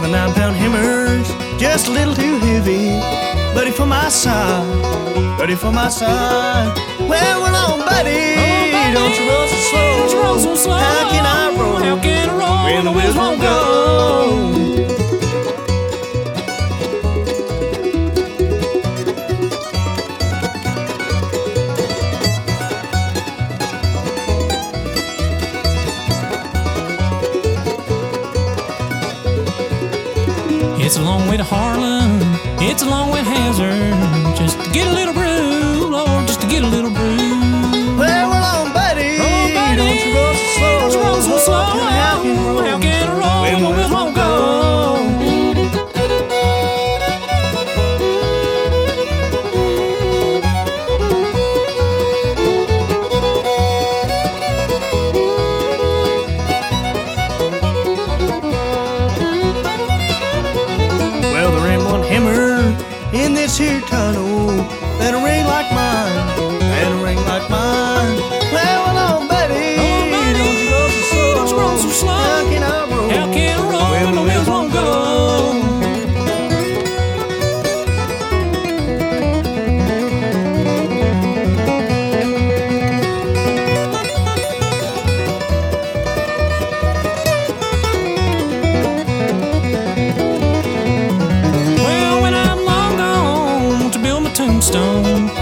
the nine pound hammers, just a little too heavy. Buddy for my side, buddy for my side. It's a long way to Harlan, it's a long way to Hazard, just to get a little brew. here, turn away. tombstone.